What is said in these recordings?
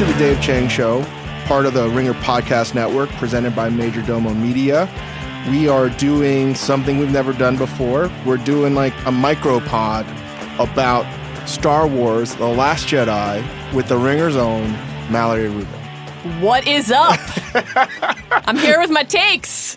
to the Dave Chang Show, part of the Ringer Podcast Network, presented by Majordomo Media. We are doing something we've never done before. We're doing like a micropod about Star Wars The Last Jedi with the Ringer's own Mallory Rubin. What is up? I'm here with my takes.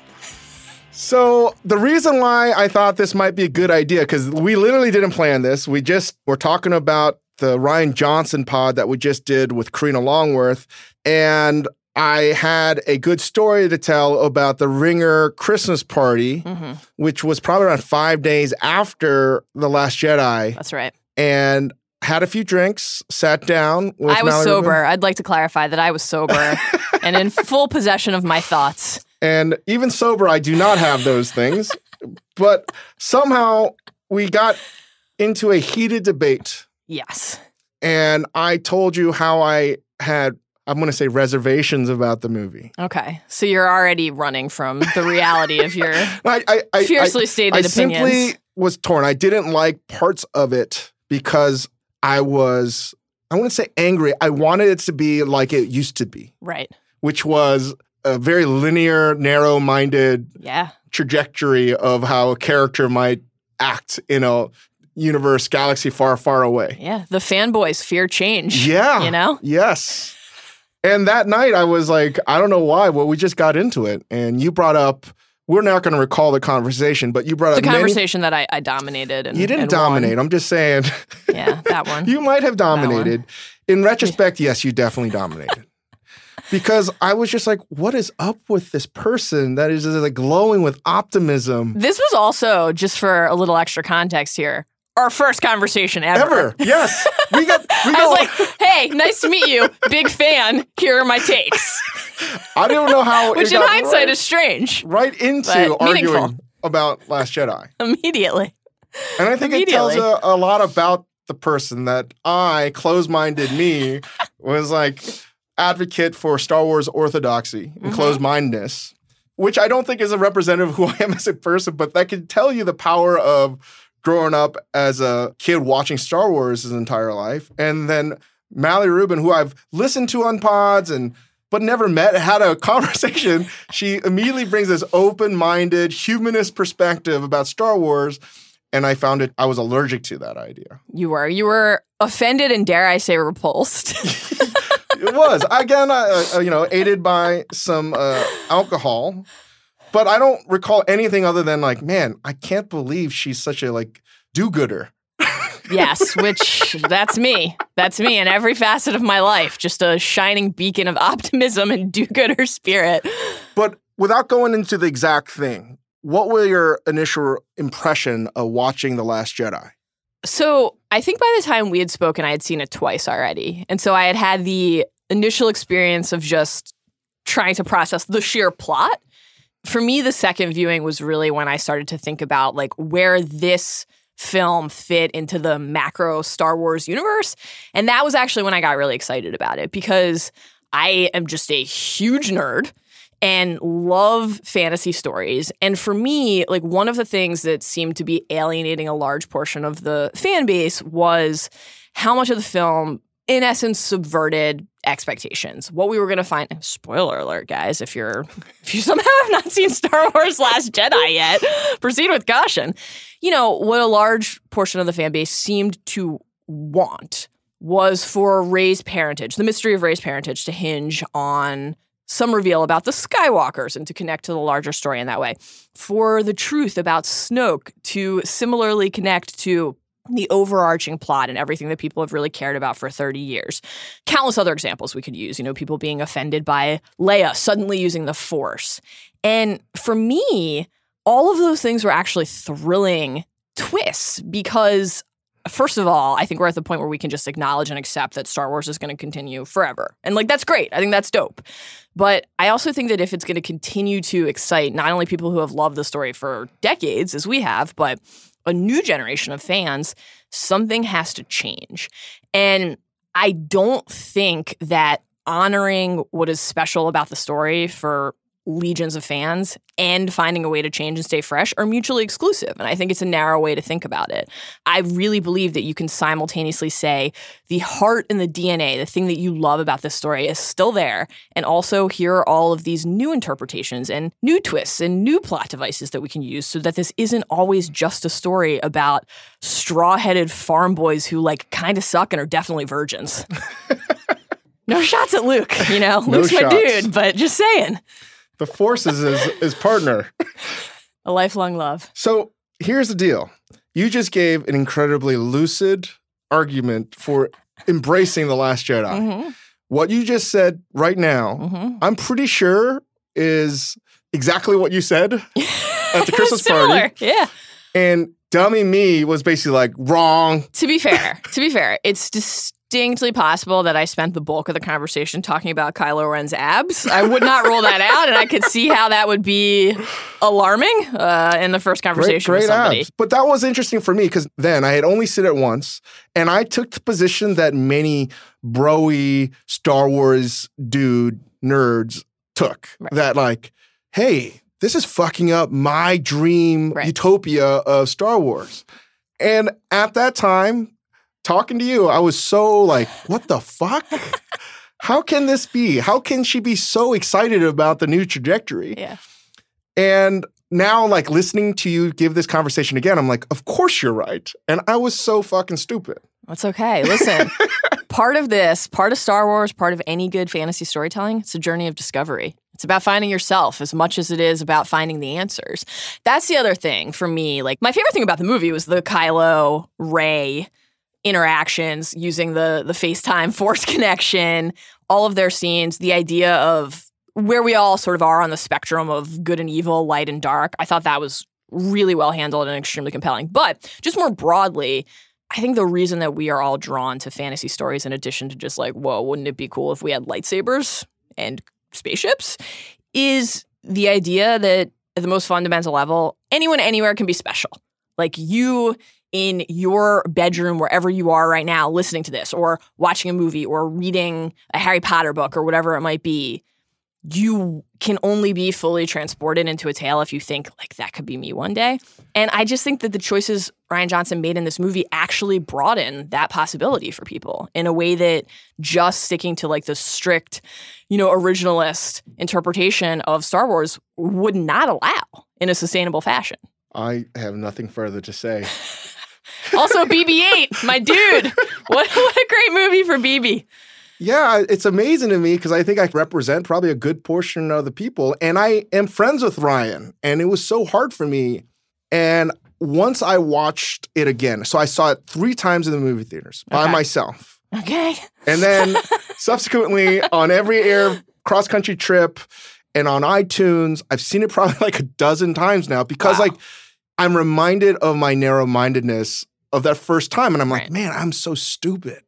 So the reason why I thought this might be a good idea, because we literally didn't plan this. We just were talking about the Rian Johnson pod that we just did with Karina Longworth. And I had a good story to tell about the Ringer Christmas party, Mm-hmm. which was probably around five days after The Last Jedi. That's right. And had a few drinks, sat down. With I was Mallory sober. Rubin. I'd like to clarify that I was sober and in full possession of my thoughts. And even sober, I do not have those things. but somehow we got into a heated debate. Yes. And I told you how I had, I'm going to say, reservations about the movie. Okay. So you're already running from the reality of your I, I, I, fiercely I, stated I opinions. simply was torn. I didn't like parts of it because I was, I wouldn't say angry. I wanted it to be like it used to be, right. which was a very linear, narrow minded Yeah. trajectory of how a character might act in a universe, galaxy far, far away. Yeah. The fanboys fear change. Yeah. You know? Yes. And that night I was like, I don't know why, but we just got into it. And you brought up, we're not going to recall the conversation, but you brought The up the conversation that I, I dominated and you didn't and won. dominate. I'm just saying Yeah, that one. you might have dominated. In retrospect, yes, you definitely dominated. Because I was just like, what is up with this person that is just like glowing with optimism? This was also just for a little extra context here. Our first conversation ever. Ever. Yes. We got we I got was like, "Hey, nice to meet you. Big fan. Here are my takes." I don't know how Which it in hindsight right, is strange. right into arguing about Last Jedi. Immediately. And I think it tells a, a lot about the person that I, close-minded me, was like advocate for Star Wars orthodoxy and Mhm. closed-mindedness, which I don't think is a representative of who I am as a person, but that can tell you the power of growing up as a kid watching Star Wars his entire life, and then Mallory Rubin, who I've listened to on pods and but never met, had a conversation. She immediately brings this open-minded, humanist perspective about Star Wars, and I found it. I was allergic to that idea. You were. You were offended and dare I say repulsed. It was again, uh, uh, you know, aided by some uh, alcohol, but I don't recall anything other than like, man, I can't believe she's such a like do-gooder. yes, which that's me. That's me in every facet of my life. Just a shining beacon of optimism and do-gooder spirit. But without going into the exact thing, what were your initial impression of watching The Last Jedi? So I think by the time we had spoken, I had seen it twice already. And so I had had the initial experience of just trying to process the sheer plot. For me, the second viewing was really when I started to think about like where this film fit into the macro Star Wars universe. And that was actually when I got really excited about it because I am just a huge nerd and love fantasy stories. And for me, like one of the things that seemed to be alienating a large portion of the fan base was how much of the film, in essence, subverted expectations. What we were going to find. Spoiler alert, guys! If you're if you somehow have not seen Star Wars: Last Jedi yet, proceed with caution. You know what a large portion of the fan base seemed to want was for Rey's parentage, the mystery of Rey's parentage, to hinge on some reveal about the Skywalkers and to connect to the larger story in that way. For the truth about Snoke to similarly connect to the overarching plot and everything that people have really cared about for 30 years. Countless other examples we could use, you know, people being offended by Leia suddenly using the Force. And for me, all of those things were actually thrilling twists because first of all, I think we're at the point where we can just acknowledge and accept that Star Wars is going to continue forever. And like that's great. I think that's dope. But I also think that if it's going to continue to excite not only people who have loved the story for decades as we have, but a new generation of fans, something has to change. And I don't think that honoring what is special about the story for legions of fans and finding a way to change and stay fresh are mutually exclusive. And I think it's a narrow way to think about it. I really believe that you can simultaneously say the heart and the DNA, the thing that you love about this story, is still there. And also, here are all of these new interpretations and new twists and new plot devices that we can use so that this isn't always just a story about straw headed farm boys who like kind of suck and are definitely virgins. no shots at Luke, you know? No Luke's my dude, but just saying. The Force is his, his partner. A lifelong love. So here's the deal. You just gave an incredibly lucid argument for embracing The Last Jedi. Mm-hmm, What you just said right now, mm-hmm. I'm pretty sure is exactly what you said at the Christmas party. Yeah. And dummy me was basically like, wrong. To be fair, to be fair, it's distinctly possible that I spent the bulk of the conversation talking about Kylo Ren's abs. I would not rule that out, and I could see how that would be alarming uh, in the first Great, conversation great with somebody. abs. But that was interesting for me because then I had only seen it once, and I took the position that many broy Star Wars dude nerds took. Right. That like, hey, this is fucking up my dream Right. utopia of Star Wars. And at that time, talking to you, I was so like, what the fuck? How can this be? How can she be so excited about the new trajectory? Yeah. And now, like listening to you give this conversation again, I'm like, of course you're right. And I was so fucking stupid. That's okay. Listen, part of this, part of Star Wars, part of any good fantasy storytelling, it's a journey of discovery. It's about finding yourself as much as it is about finding the answers. That's the other thing for me. Like, my favorite thing about the movie was the Kylo Rey interactions using the the FaceTime force connection, all of their scenes, the idea of where we all sort of are on the spectrum of good and evil, light and dark. I thought that was really well handled and extremely compelling. But just more broadly, I think the reason that we are all drawn to fantasy stories, in addition to just like, whoa, wouldn't it be cool if we had lightsabers and spaceships, is the idea that at the most fundamental level, anyone anywhere can be special. Like you in your bedroom, wherever you are right now, listening to this, or watching a movie, or reading a Harry Potter book, or whatever it might be, you can only be fully transported into a tale if you think like that could be me one day. And I just think that the choices Rian Johnson made in this movie actually broaden that possibility for people in a way that just sticking to like the strict, you know, originalist interpretation of Star Wars would not allow in a sustainable fashion. I have nothing further to say. Also, BB-8, my dude. What what a great movie for BB. Yeah, it's amazing to me because I think I represent probably a good portion of the people. And I am friends with Rian. And it was so hard for me. And once I watched it again, so I saw it three times in the movie theaters by Okay. myself. Okay. And then subsequently on every air cross country trip and on iTunes, I've seen it probably like a dozen times now because Wow. like I'm reminded of my narrow mindedness of that first time. And I'm like, Right. man, I'm so stupid.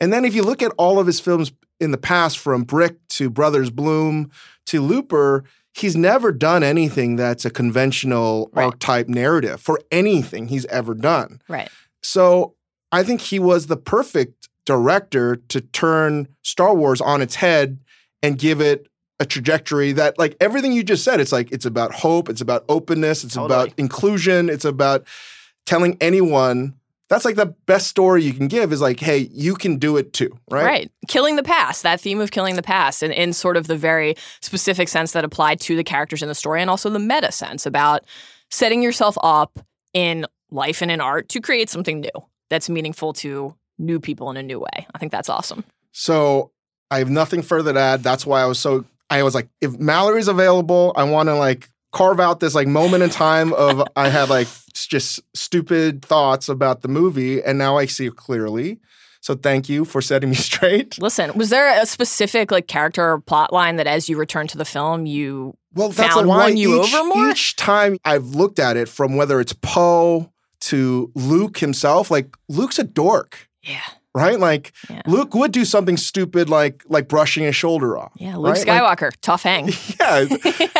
And then if you look at all of his films in the past, from Brick to Brothers Bloom to Looper, he's never done anything that's a conventional Right. archetype narrative for anything he's ever done. Right. So I think he was the perfect director to turn Star Wars on its head and give it a trajectory that, like everything you just said, it's like it's about hope, it's about openness, it's Totally. about inclusion, it's about telling anyone. That's like the best story you can give is like, hey, you can do it too, right? Right. Killing the past, that theme of killing the past, and in sort of the very specific sense that applied to the characters in the story, and also the meta sense about setting yourself up in life and in art to create something new that's meaningful to new people in a new way. I think that's awesome. So I have nothing further to add. That's why I was so I was like, if Mallory's available, I want to like carve out this like moment in time of I had like just stupid thoughts about the movie, and now I see it clearly. So thank you for setting me straight. Listen, was there a specific like character or plot line that as you return to the film, you Well, that's Found won you each, over more? Each time I've looked at it, from whether it's Poe to Luke himself, like Luke's a dork, yeah, right? Like Yeah. Luke would do something stupid, like like brushing his shoulder off. yeah, Luke right? Like- Skywalker, tough hang. yeah,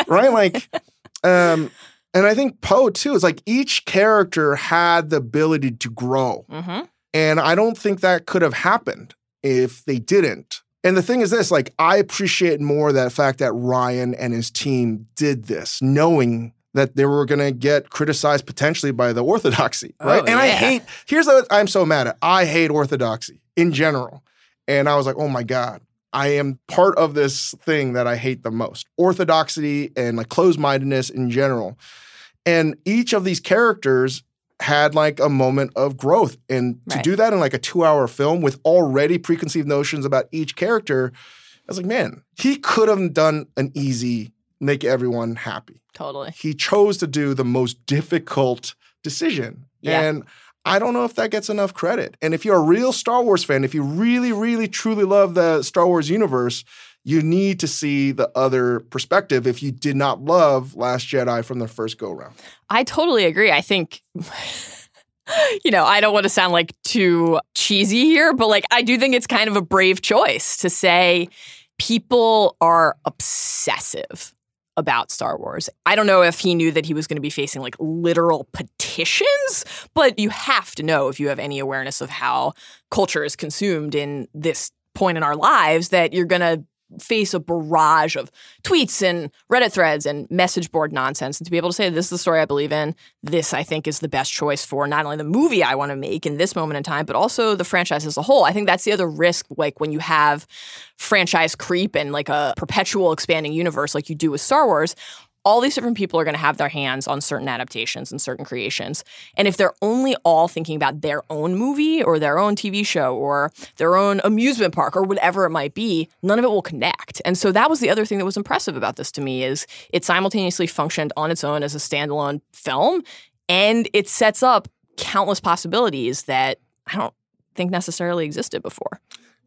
right? Like, um, and I think Poe too is like each character had the ability to grow, hmm and I don't think that could have happened if they didn't. And the thing is this, like I appreciate more that fact that Rian and his team did this, knowing that they were going to get criticized potentially by the orthodoxy, oh, right? Oh, and I hate. Here's what I'm so mad at. I hate orthodoxy in general, and I was like, oh my god, I am part of this thing that I hate the most: orthodoxy and like closed-mindedness in general. And each of these characters had like a moment of growth, and to Right. do that in like a two-hour film with already preconceived notions about each character, I was like, man, he could have done an easy make everyone happy Totally. he chose to do the most difficult decision. Yeah. And I don't know if that gets enough credit. And if you're a real Star Wars fan, if you really, really, truly love the Star Wars universe, you need to see the other perspective if you did not love Last Jedi from the first go round. I totally agree. I think, you know, I don't want to sound like too cheesy here, but like I do think it's kind of a brave choice to say people are obsessive about Star Wars. I don't know if he knew that he was going to be facing like literal petitions, but you have to know if you have any awareness of how culture is consumed in this point in our lives that you're going to face a barrage of tweets and Reddit threads and message board nonsense. And to be able to say, this is the story I believe in, this I think is the best choice for not only the movie I want to make in this moment in time, but also the franchise as a whole. I think that's the other risk, like when you have franchise creep and like a perpetual expanding universe like you do with Star Wars. All these different people are going to have their hands on certain adaptations and certain creations. And if they're only all thinking about their own movie or their own TV show or their own amusement park or whatever it might be, none of it will connect. And so that was the other thing that was impressive about this to me is it simultaneously functioned on its own as a standalone film and it sets up countless possibilities that I don't think necessarily existed before.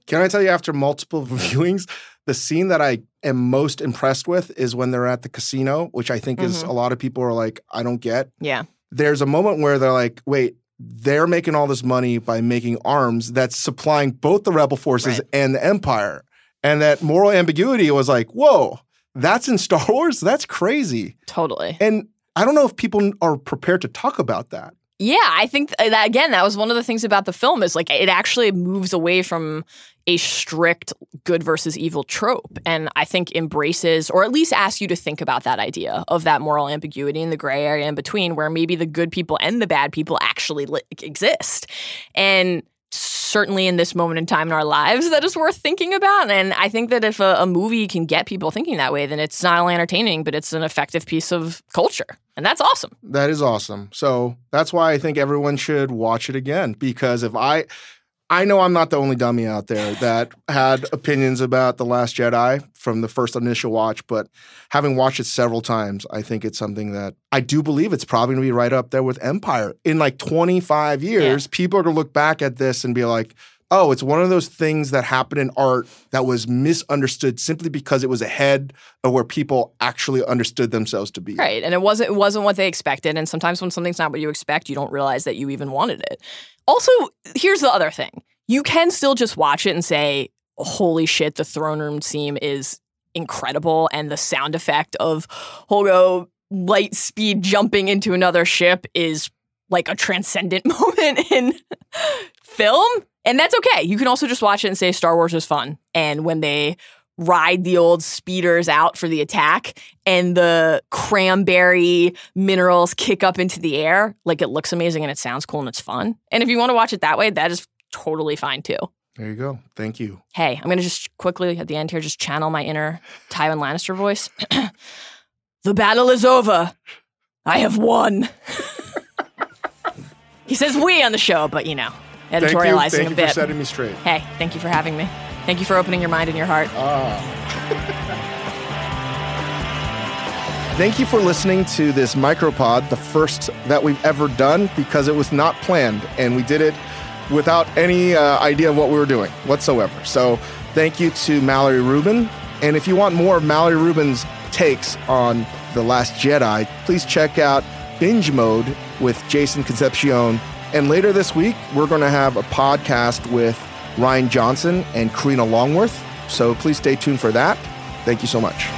Can I tell you, after multiple viewings, the scene that I am most impressed with is when they're at the casino, which I think is Mhm. a lot of people are like, I don't get. Yeah. there's a moment where they're like, wait, they're making all this money by making arms that's supplying both the rebel forces Right. and the empire. And that moral ambiguity was like, whoa, that's in Star Wars? That's crazy. Totally. And I don't know if people are prepared to talk about that. Yeah, I think that again, that was one of the things about the film is like it actually moves away from a strict good versus evil trope, and I think embraces or at least asks you to think about that idea of that moral ambiguity in the gray area in between, where maybe the good people and the bad people actually li- exist, and certainly in this moment in time in our lives that is worth thinking about. And i think that if a, a movie can get people thinking that way then it's not only entertaining but it's an effective piece of culture. And that's awesome. That is awesome. So that's why I think everyone should watch it again because if I I know I'm not the only dummy out there that had opinions about The Last Jedi from the first initial watch, but having watched it several times, I think it's something that I do believe it's probably going to be right up there with Empire. In like 25 years, people are going to look back at this and be like, oh, it's one of those things that happened in art that was misunderstood simply because it was ahead of where people actually understood themselves to be. Right. And it wasn't it wasn't what they expected. And sometimes when something's not what you expect, you don't realize that you even wanted it. Also, here's the other thing. You can still just watch it and say, holy shit, the throne room scene is incredible. And the sound effect of Holdo light speed jumping into another ship is like a transcendent moment in film. And that's okay. You can also just watch it and say Star Wars is fun. And when they ride the old speeders out for the attack and the cranberry minerals kick up into the air, like it looks amazing and it sounds cool and it's fun. And if you want to watch it that way, that is totally fine too. There you go. Thank you. Hey, I'm going to just quickly at the end here just channel my inner Tywin Lannister voice. the battle is over. I have won. he says we on the show, but you know, Thank you. editorializing Thank a you bit. for setting me straight. hey, thank you for having me. Thank you for opening your mind and your heart. Ah. Thank you for listening to this micropod, the first that we've ever done because it was not planned and we did it without any uh, idea of what we were doing whatsoever. So, thank you to Mallory Rubin. And if you want more of Mallory Rubin's takes on The Last Jedi, please check out Binge Mode with Jason Concepcion. And later this week, we're going to have a podcast with Rian Johnson and Karina Longworth. So please stay tuned for that. Thank you so much.